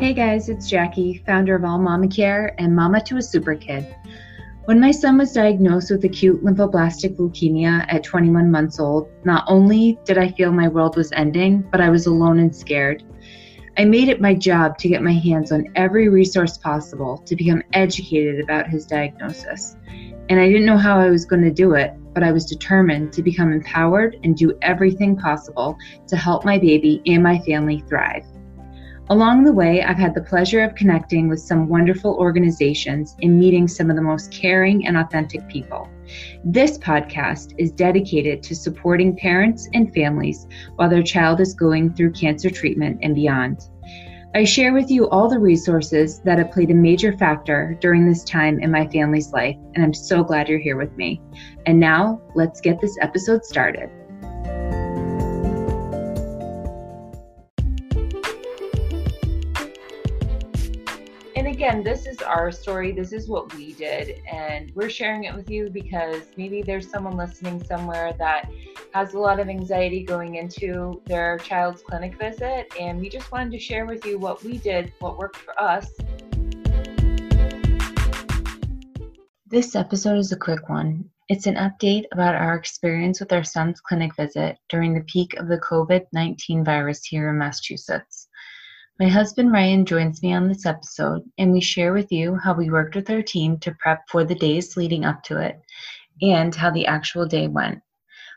Hey guys, it's Jackie, founder of All Mama Care and mama to a super kid. When my son was diagnosed with acute lymphoblastic leukemia at 21 months old, not only did I feel my world was ending, but I was alone and scared. I made it my job to get my hands on every resource possible to become educated about his diagnosis. And I didn't know how I was going to do it, but I was determined to become empowered and do everything possible to help my baby and my family thrive. Along the way, I've had the pleasure of connecting with some wonderful organizations and meeting some of the most caring and authentic people. This podcast is dedicated to supporting parents and families while their child is going through cancer treatment and beyond. I share with you all the resources that have played a major factor during this time in my family's life, and I'm so glad you're here with me. And now, let's get this episode started. Again, this is our story. This is what we did. And we're sharing it with you because maybe there's someone listening somewhere that has a lot of anxiety going into their child's clinic visit. And we just wanted to share with you what we did, what worked for us. This episode is a quick one. It's an update about our experience with our son's clinic visit during the peak of the COVID 19 virus here in Massachusetts. My husband Ryan joins me on this episode, and we share with you how we worked with our team to prep for the days leading up to it and how the actual day went.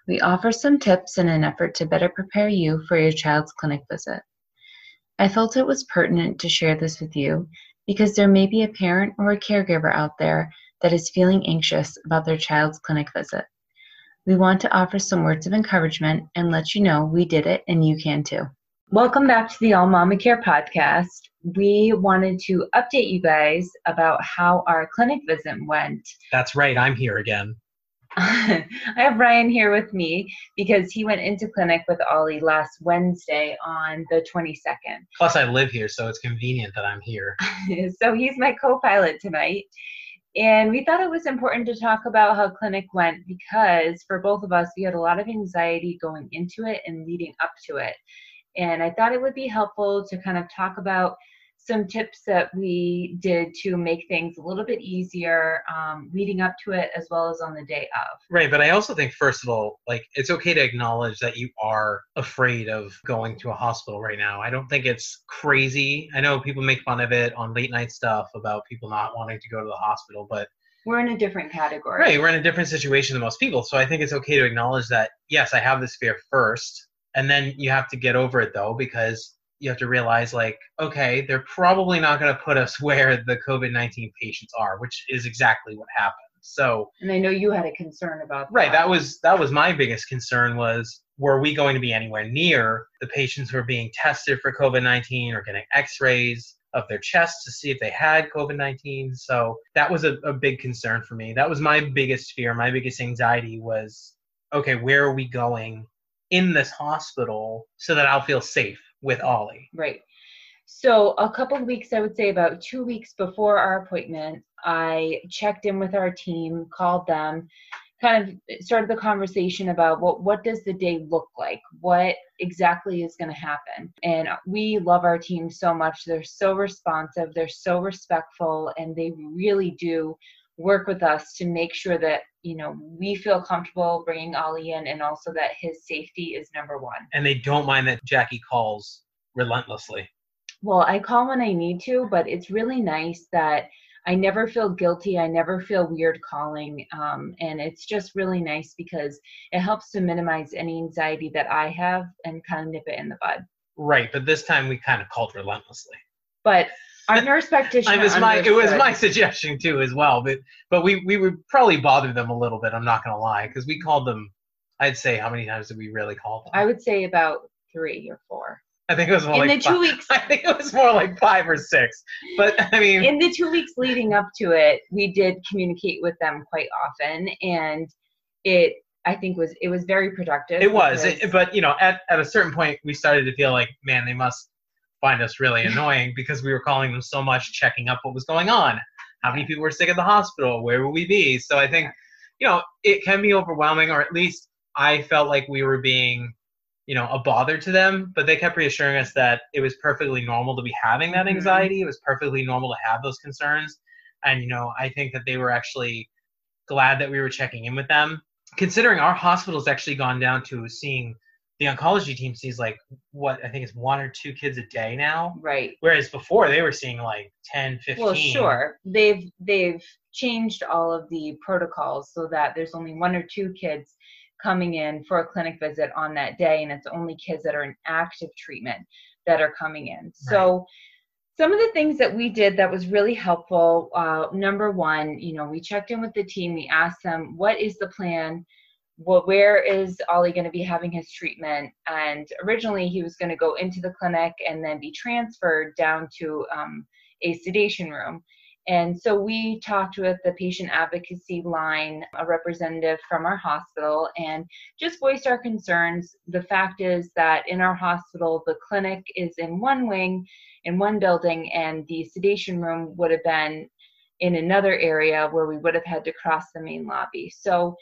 We offer some tips in an effort to better prepare you for your child's clinic visit. I felt it was pertinent to share this with you because there may be a parent or a caregiver out there that is feeling anxious about their child's clinic visit. We want to offer some words of encouragement and let you know we did it and you can too. Welcome back to the All Mama Care podcast. We wanted to update you guys about how our clinic visit went. That's right, I'm here again. I have Ryan here with me because he went into clinic with Ollie last Wednesday on the 22nd. Plus, I live here, so it's convenient that I'm here. so he's my co pilot tonight. And we thought it was important to talk about how clinic went because for both of us, we had a lot of anxiety going into it and leading up to it. And I thought it would be helpful to kind of talk about some tips that we did to make things a little bit easier um, leading up to it as well as on the day of. Right. But I also think, first of all, like it's okay to acknowledge that you are afraid of going to a hospital right now. I don't think it's crazy. I know people make fun of it on late night stuff about people not wanting to go to the hospital, but we're in a different category. Right. We're in a different situation than most people. So I think it's okay to acknowledge that, yes, I have this fear first and then you have to get over it though because you have to realize like okay they're probably not going to put us where the covid-19 patients are which is exactly what happened. So and i know you had a concern about that. right that. was that was my biggest concern was were we going to be anywhere near the patients who are being tested for covid-19 or getting x-rays of their chest to see if they had covid-19 so that was a, a big concern for me. That was my biggest fear. My biggest anxiety was okay where are we going in this hospital so that I'll feel safe with Ollie. Right. So, a couple weeks, I would say about two weeks before our appointment, I checked in with our team, called them, kind of started the conversation about what what does the day look like what exactly is going to happen and we love our team so much they're so responsive they're so respectful and they really do work with us to make sure that you know we feel comfortable bringing Ollie in, and also that his safety is number one. And they don't mind that Jackie calls relentlessly. Well, I call when I need to, but it's really nice that I never feel guilty. I never feel weird calling. Um, and it's just really nice because it helps to minimize any anxiety that I have and kind of nip it in the bud. Right. But this time we kind of called relentlessly. But our nurse practitioner. it was my it was my suggestion too as well, but but we we would probably bother them a little bit. I'm not gonna lie because we called them. I'd say how many times did we really call them? I would say about three or four. I think it was more in like the two five. weeks. I think it was more like five or six. But I mean, in the two weeks leading up to it, we did communicate with them quite often, and it I think was it was very productive. It was, it, but you know, at at a certain point, we started to feel like, man, they must find us really annoying because we were calling them so much, checking up what was going on. How many people were sick at the hospital? Where will we be? So I think, you know, it can be overwhelming, or at least I felt like we were being you know, a bother to them, but they kept reassuring us that it was perfectly normal to be having that Mhm. anxiety. It was perfectly normal to have those concerns. And, you know, I think that they were actually glad that we were checking in with them. Considering our hospital's actually gone down to seeing the oncology team sees like what I think is one or two kids a day now. Right. Whereas before they were seeing like 10, 15. Well, sure. They've they've changed all of the protocols so that there's only one or two kids coming in for a clinic visit on that day, and it's only kids that are in active treatment that are coming in. So. Some of the things that we did that was really helpful. Uh, number one, you know, we checked in with the team. We asked them, "What is the plan? Well, where is Ollie going to be having his treatment?" And originally, he was going to go into the clinic and then be transferred down to um, a sedation room. And so we talked with the patient advocacy line, a representative from our hospital, and just voiced our concerns. The fact is that in our hospital, the clinic is in one wing, in one building, and the sedation room would have been in another area where we would have had to cross the main lobby. So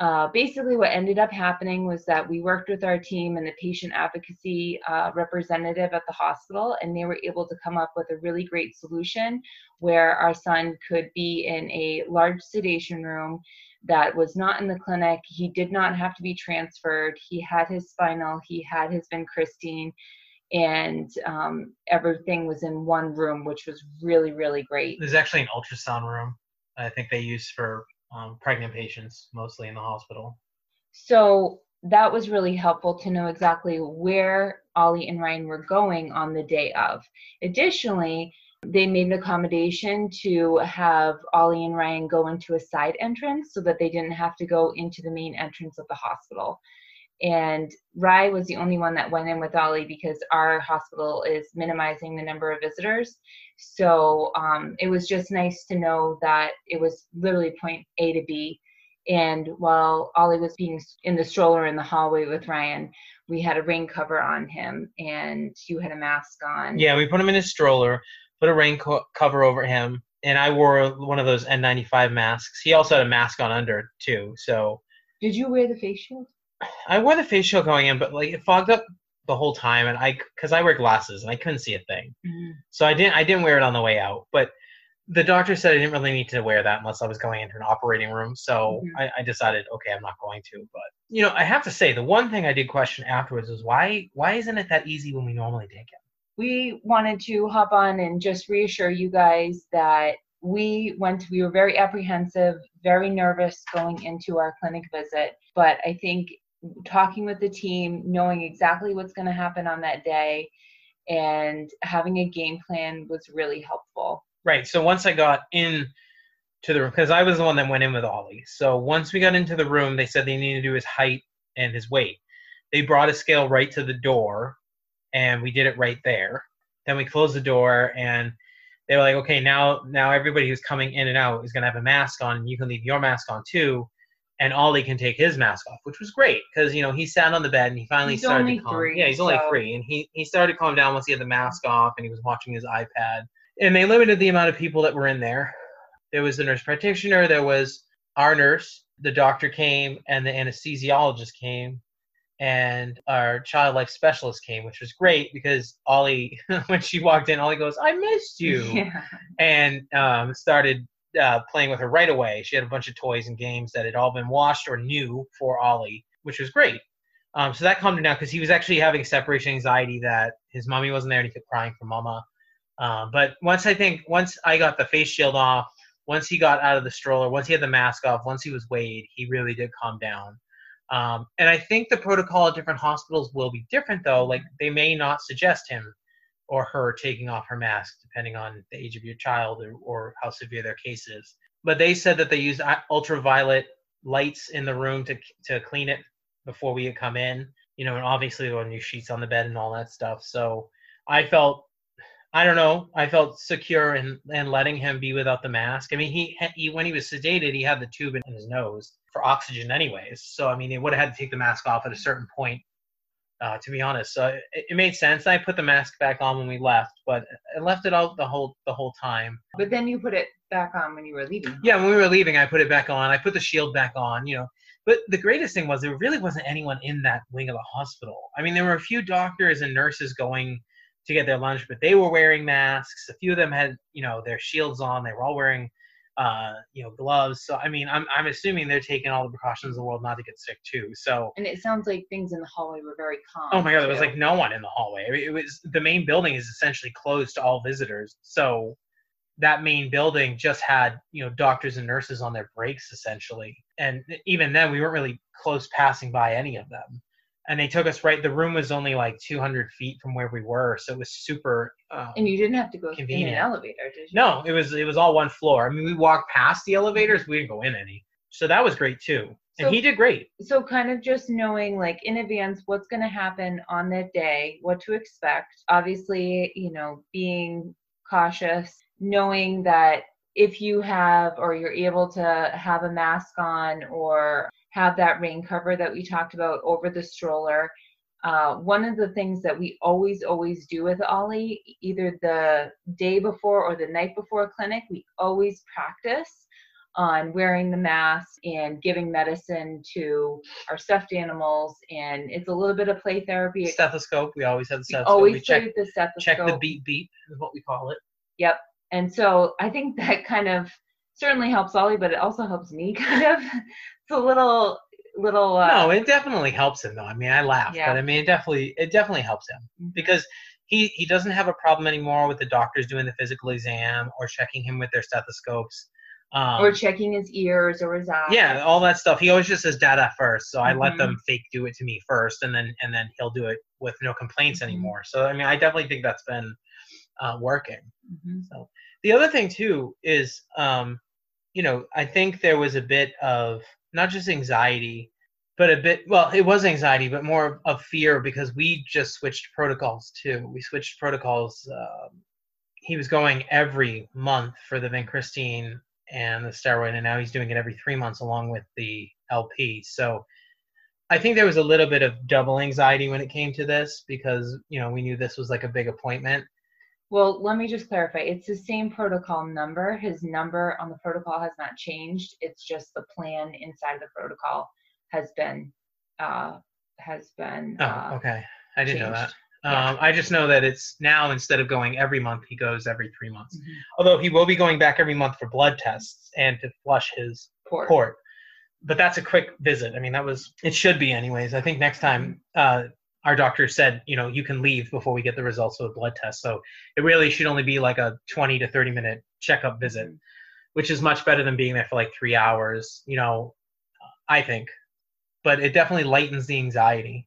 uh, basically, what ended up happening was that we worked with our team and the patient advocacy uh, representative at the hospital, and they were able to come up with a really great solution where our son could be in a large sedation room that was not in the clinic. He did not have to be transferred. He had his spinal, he had his vincristine, and um, everything was in one room, which was really, really great. There's actually an ultrasound room I think they use for um, pregnant patients mostly in the hospital. So that was really helpful to know exactly where Ollie and Ryan were going on the day of. Additionally, they made an accommodation to have Ollie and Ryan go into a side entrance so that they didn't have to go into the main entrance of the hospital. And Rye was the only one that went in with Ollie because our hospital is minimizing the number of visitors. So um, it was just nice to know that it was literally point A to B. And while Ollie was being in the stroller in the hallway with Ryan, we had a rain cover on him and you had a mask on. Yeah, we put him in his stroller, put a rain co- cover over him, and I wore one of those N95 masks. He also had a mask on under too. So Did you wear the face shield? I wore the face shield going in, but like it fogged up the whole time, and I because I wear glasses and I couldn't see a thing. So I didn't I didn't wear it on the way out. But the doctor said I didn't really need to wear that unless I was going into an operating room. So Mhm. I, I decided, okay, I'm not going to. But you know, I have to say the one thing I did question afterwards was why why isn't it that easy when we normally take it? we wanted to hop on and just reassure you guys that we went we were very apprehensive very nervous going into our clinic visit but i think talking with the team knowing exactly what's going to happen on that day and having a game plan was really helpful Right. So once I got in to the room, because I was the one that went in with Ollie. So once we got into the room, they said they needed to do his height and his weight. They brought a scale right to the door, and we did it right there. Then we closed the door, and they were like, "Okay, now now everybody who's coming in and out is gonna have a mask on, and you can leave your mask on too." And Ollie can take his mask off, which was great because you know he sat on the bed and he finally He's started only to calm. three, yeah, he's only so- three, and he he started to calm down once he had the mask off and he was watching his iPad and they limited the amount of people that were in there. There was the nurse practitioner, there was our nurse, the doctor came, and the anesthesiologist came, and our child life specialist came, which was great because Ollie, when she walked in, Ollie goes, "I missed you," yeah and um, started uh, playing with her right away. She had a bunch of toys and games that had all been washed or new for Ollie, which was great. Um, so that calmed him down because he was actually having separation anxiety that his mommy wasn't there and he kept crying for mama. Um, but once I think once I got the face shield off, once he got out of the stroller, once he had the mask off, once he was weighed, he really did calm down. Um, and I think the protocol at different hospitals will be different though. Like they may not suggest him or her taking off her mask depending on the age of your child or, or how severe their case is. But they said that they use uh, ultraviolet lights in the room to to clean it before we had come in. You know, and obviously were new sheets on the bed and all that stuff. So I felt I don't know. I felt secure in, in letting him be without the mask. I mean, he, he when he was sedated, he had the tube in his nose for oxygen, anyways. So I mean, he would have had to take the mask off at a certain point. Uh, to be honest, so it, it made sense. I put the mask back on when we left, but I left it out the whole the whole time. but then you put it back on when you were leaving Yeah, when we were leaving, I put it back on. I put the shield back on. You know, But the greatest thing was there really wasn't anyone in that wing of the hospital. I mean, there were a few doctors and nurses going to get their lunch, but they were wearing masks. A few of them had, you know, their shields on. They were all wearing, uh, you know, gloves. So I mean, I'm I'm assuming they're taking all the precautions in the world not to get sick too. So. And it sounds like things in the hallway were very calm. Oh my god, there was like no one in the hallway. I mean, it was the main building is essentially closed to all visitors. So that main building just had you know doctors and nurses on their breaks essentially, and even then we weren't really close passing by any of them. And they took us right. The room was only like 200 feet from where we were, so it was super. Um, And you didn't have to go in Convenient. an elevator, did you? no, it was it was all one floor. I mean, we walked past the elevators, we didn't go in any. So that was great too, and So- he did great. so kind of just knowing like in advance what's going to happen on that day what to expect obviously you know being cautious knowing that if you have or you're able to have a mask on or have that rain cover that we talked about over the stroller uh, one of the things that we always always do with ollie either the day before or the night before a clinic we always practice on wearing the mask and giving medicine to our stuffed animals and it's a little bit of play therapy Stethoscope, we always have the we stethoscope. always we check the stethoscope check the beat beat is what we call it. Yep. And so I think that kind of certainly helps Ollie, but it also helps me kind of. It's a little little uh, no, it definitely helps him though. I mean, I laugh, Yeah. but I mean, it definitely it definitely helps him Mhm. because he he doesn't have a problem anymore with the doctors doing the physical exam or checking him with their stethoscopes. Um, or checking his ears or his eyes. yeah, all that stuff. He always just says data first, so I let Mhm. them fake do it to me first, and then and then he'll do it with no complaints Mhm. anymore. So I mean, I definitely think that's been uh, working. Mhm. The other thing too is, um, you know, I think there was a bit of not just anxiety, but a bit. Well, it was anxiety, but more of fear because we just switched protocols too. We switched protocols. Um, he was going every month for the vincristine and the steroid, and now he's doing it every three months along with the LP. So. I think there was a little bit of double anxiety when it came to this because you know we knew this was like a big appointment. Well, let me just clarify. It's the same protocol number. His number on the protocol has not changed. It's just the plan inside the protocol has been uh has been Oh, uh, okay. I didn't know that. Yeah. Um, I just know that it's now instead of going every month, he goes every three months. Mhm. Although he will be going back every month for blood tests and to flush his Port. port. But that's a quick visit. I mean, that was it should be anyways. I think next time uh, our doctor said, you know, you can leave before we get the results of the blood test. So it really should only be like a 20 to 30 minute checkup visit, Mhm. which is much better than being there for like three hours. You know, I think. But it definitely lightens the anxiety.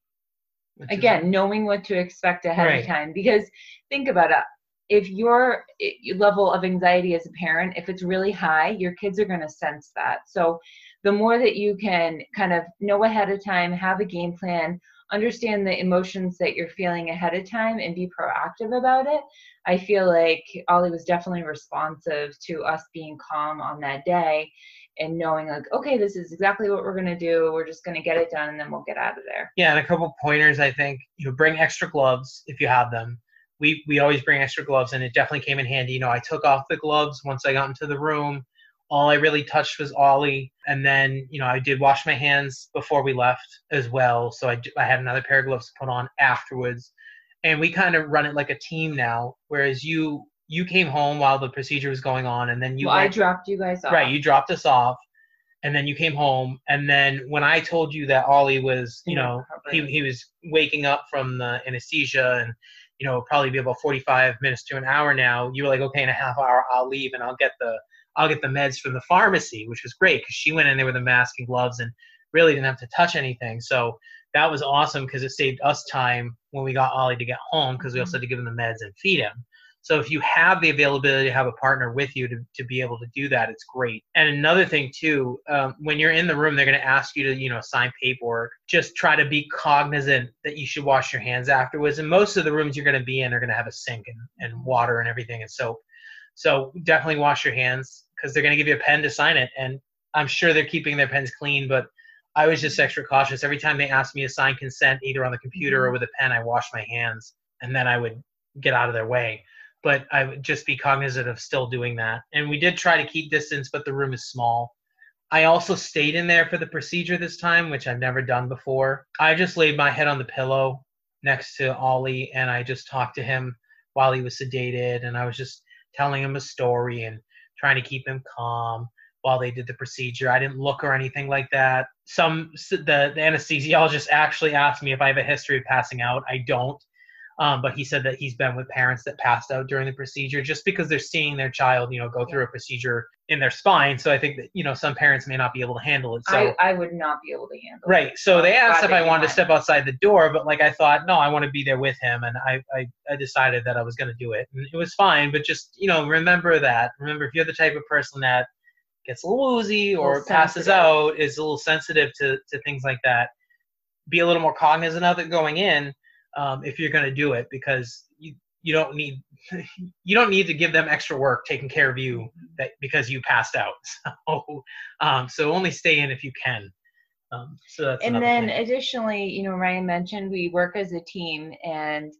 which is- again knowing what to expect ahead Right. of time because think about it if your i- level of anxiety as a parent if it's really high your kids are going to sense that so the more that you can kind of know ahead of time have a game plan understand the emotions that you're feeling ahead of time and be proactive about it i feel like ollie was definitely responsive to us being calm on that day and knowing like okay this is exactly what we're going to do we're just going to get it done and then we'll get out of there Yeah, and a couple pointers. I think you know, bring extra gloves if you have them. We we always bring extra gloves, and it definitely came in handy. You know, I took off the gloves once I got into the room. All I really touched was Ollie, and then you know I did wash my hands before we left as well. So I d- I had another pair of gloves to put on afterwards, and we kind of run it like a team now. Whereas you you came home while the procedure was going on, and then you well, I dropped you guys off. Right, you dropped us off, and then you came home, and then when I told you that Ollie was, you know, he, he was waking up from the anesthesia and, you know, probably be about 45 minutes to an hour now, you were like, okay, in a half hour, I'll leave and I'll get the, I'll get the meds from the pharmacy, which was great because she went in there with a mask and gloves and really didn't have to touch anything. So that was awesome because it saved us time when we got Ollie to get home because we also had to give him the meds and feed him. So if you have the availability to have a partner with you to, to be able to do that, it's great. And another thing too, um, when you're in the room, they're going to ask you to, you know, sign paperwork. Just try to be cognizant that you should wash your hands afterwards. And most of the rooms you're going to be in are going to have a sink and, and water and everything and soap. So definitely wash your hands because they're going to give you a pen to sign it. And I'm sure they're keeping their pens clean, but I was just extra cautious. Every time they asked me to sign consent, either on the computer or mm-hmm. with a pen, I washed my hands and then I would get out of their way but I would just be cognizant of still doing that. And we did try to keep distance, but the room is small. I also stayed in there for the procedure this time, which I've never done before. I just laid my head on the pillow next to Ollie and I just talked to him while he was sedated and I was just telling him a story and trying to keep him calm while they did the procedure. I didn't look or anything like that. Some the, the anesthesiologist actually asked me if I have a history of passing out. I don't. Um, but he said that he's been with parents that passed out during the procedure just because they're seeing their child, you know, go through a procedure in their spine. So I think that, you know, some parents may not be able to handle it. So I, I would not be able to handle it. Right. So they asked Glad if I wanted to step outside the door, but like I thought, no, I want to be there with him, and I I, I decided that I was going to do it, and it was fine. But just you know, remember that. Remember, if you're the type of person that gets a little woozy or little passes sensitive. out, is a little sensitive to to things like that, be a little more cognizant of it going in um, if you're going to do it, because you you don't need you don't need to give them extra work taking care of you that because you passed out. So um, so only stay in if you can. Um, so that's and then thing. additionally, you know, Ryan mentioned we work as a team and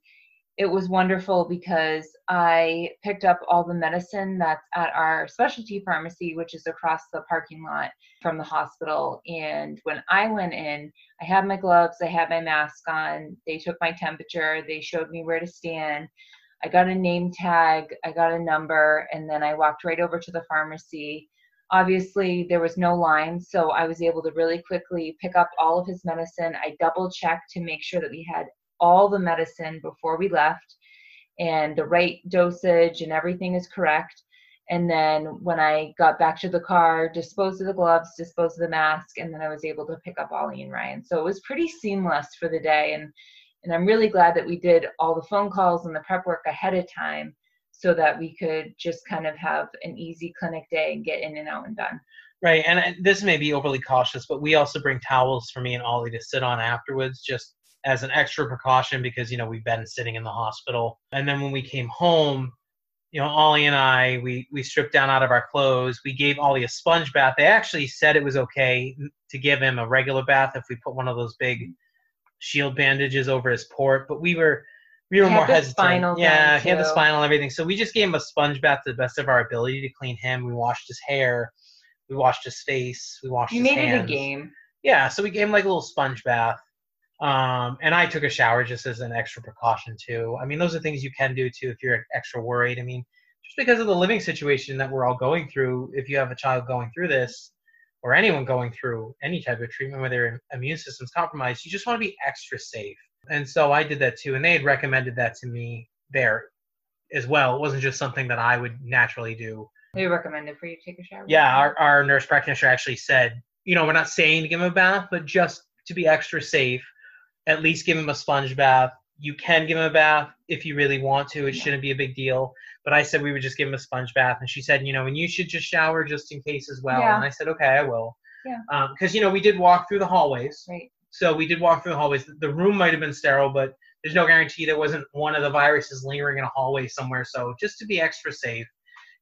it was wonderful because I picked up all the medicine that's at our specialty pharmacy, which is across the parking lot from the hospital. And when I went in, I had my gloves, I had my mask on, they took my temperature, they showed me where to stand. I got a name tag, I got a number, and then I walked right over to the pharmacy. Obviously, there was no line, so I was able to really quickly pick up all of his medicine. I double checked to make sure that we had all the medicine before we left and the right dosage and everything is correct. And then when I got back to the car, disposed of the gloves, disposed of the mask, and then I was able to pick up Ollie and Ryan. So it was pretty seamless for the day. And and I'm really glad that we did all the phone calls and the prep work ahead of time so that we could just kind of have an easy clinic day and get in and out and done. Right, and this may be overly cautious, but we also bring towels for me and Ollie to sit on afterwards, just as an extra precaution because you know we've been sitting in the hospital. And then when we came home, you know, Ollie and I, we we stripped down out of our clothes. We gave Ollie a sponge bath. They actually said it was okay to give him a regular bath if we put one of those big shield bandages over his port, but we were we were He had more the hesitant. spinal yeah, he had the spinal and everything. So we just gave him a sponge bath to the best of our ability to clean him. We washed his hair, we washed his face, we washed You his made it a game. Yeah, so we gave him like a little sponge bath. Um, and I took a shower just as an extra precaution too. I mean, those are things you can do too if you're extra worried. I mean, just because of the living situation that we're all going through, if you have a child going through this, or anyone going through any type of treatment where their immune system's compromised, you just want to be extra safe. And so I did that too, and they had recommended that to me there as well. It wasn't just something that I would naturally do. We recommended for you to take a shower. Yeah, our, our nurse practitioner actually said, you know, we're not saying to give him a bath, but just to be extra safe, at least give him a sponge bath. You can give him a bath if you really want to. It shouldn't be a big deal. But I said we would just give him a sponge bath, and she said, you know, and you should just shower just in case as well. Yeah. And I said, okay, I will. Yeah. Um, because you know we did walk through the hallways, Right. so we did walk through the hallways. The room might have been sterile, but there's no guarantee there wasn't one of the viruses lingering in a hallway somewhere. So just to be extra safe,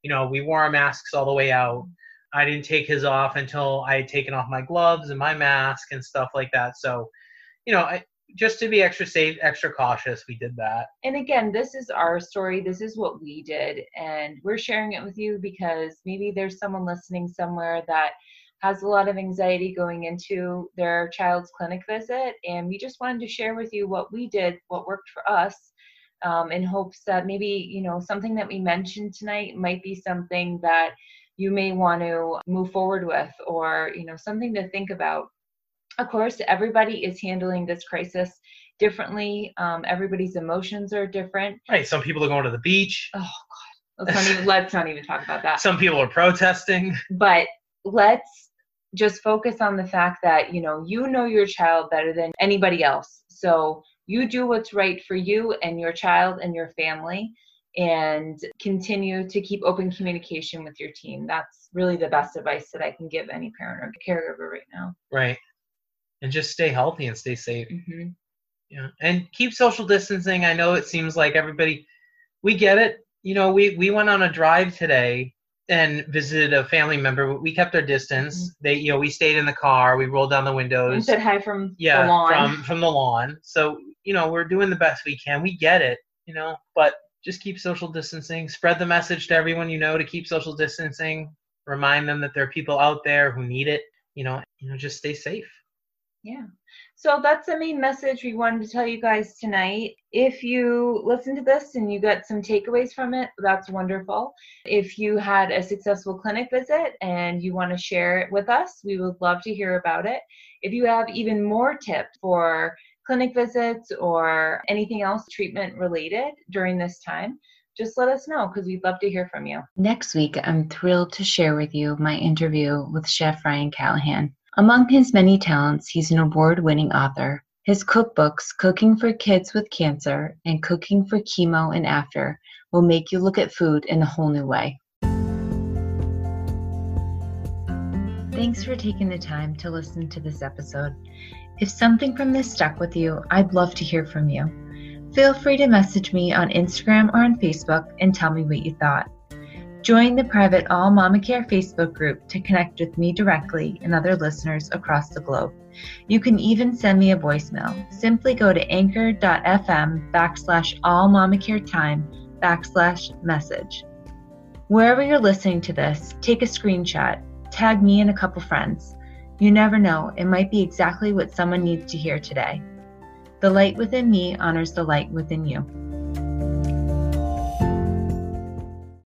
you know, we wore our masks all the way out. I didn't take his off until I had taken off my gloves and my mask and stuff like that. So, you know, I, just to be extra safe, extra cautious, we did that. and again, this is our story. This is what we did, and we're sharing it with you because maybe there's someone listening somewhere that has a lot of anxiety going into their child's clinic visit, and we just wanted to share with you what we did, what worked for us, um, in hopes that maybe you know something that we mentioned tonight might be something that you may want to move forward with, or you know something to think about. Of course, everybody is handling this crisis differently. Um, everybody's emotions are different. Right. Some people are going to the beach. Oh God, let's not even let's not even talk about that. Some people are protesting. But let's just focus on the fact that you know you know your child better than anybody else. So you do what's right for you and your child and your family, and continue to keep open communication with your team. That's really the best advice that I can give any parent or caregiver right now. Right. And just stay healthy and stay safe. hmm Yeah. And keep social distancing. I know it seems like everybody we get it. You know, we we went on a drive today and visited a family member. We kept our distance. They you know, we stayed in the car, we rolled down the And windows. said hi from yeah, the lawn. from from the lawn. So, you know, we're doing the best we can. We get it, you know, but just keep social distancing. Spread the message to everyone you know to keep social distancing. remind them that there are people out there who need it. You know, you know, just stay safe. Yeah. So that's the main message we wanted to tell you guys tonight. If you listen to this and you got some takeaways from it, that's wonderful. If you had a successful clinic visit and you want to share it with us, we would love to hear about it. If you have even more tips for clinic visits or anything else treatment related during this time, just let us know because we'd love to hear from you. Next week, I'm thrilled to share with you my interview with Chef Ryan Callahan. Among his many talents, he's an award winning author. His cookbooks, Cooking for Kids with Cancer and Cooking for Chemo and After, will make you look at food in a whole new way. Thanks for taking the time to listen to this episode. If something from this stuck with you, I'd love to hear from you. Feel free to message me on Instagram or on Facebook and tell me what you thought. Join the private All Mama Care Facebook group to connect with me directly and other listeners across the globe. You can even send me a voicemail. Simply go to anchor.fm backslash all mama care time backslash message. Wherever you're listening to this, take a screenshot, tag me and a couple friends. You never know, it might be exactly what someone needs to hear today. The light within me honors the light within you.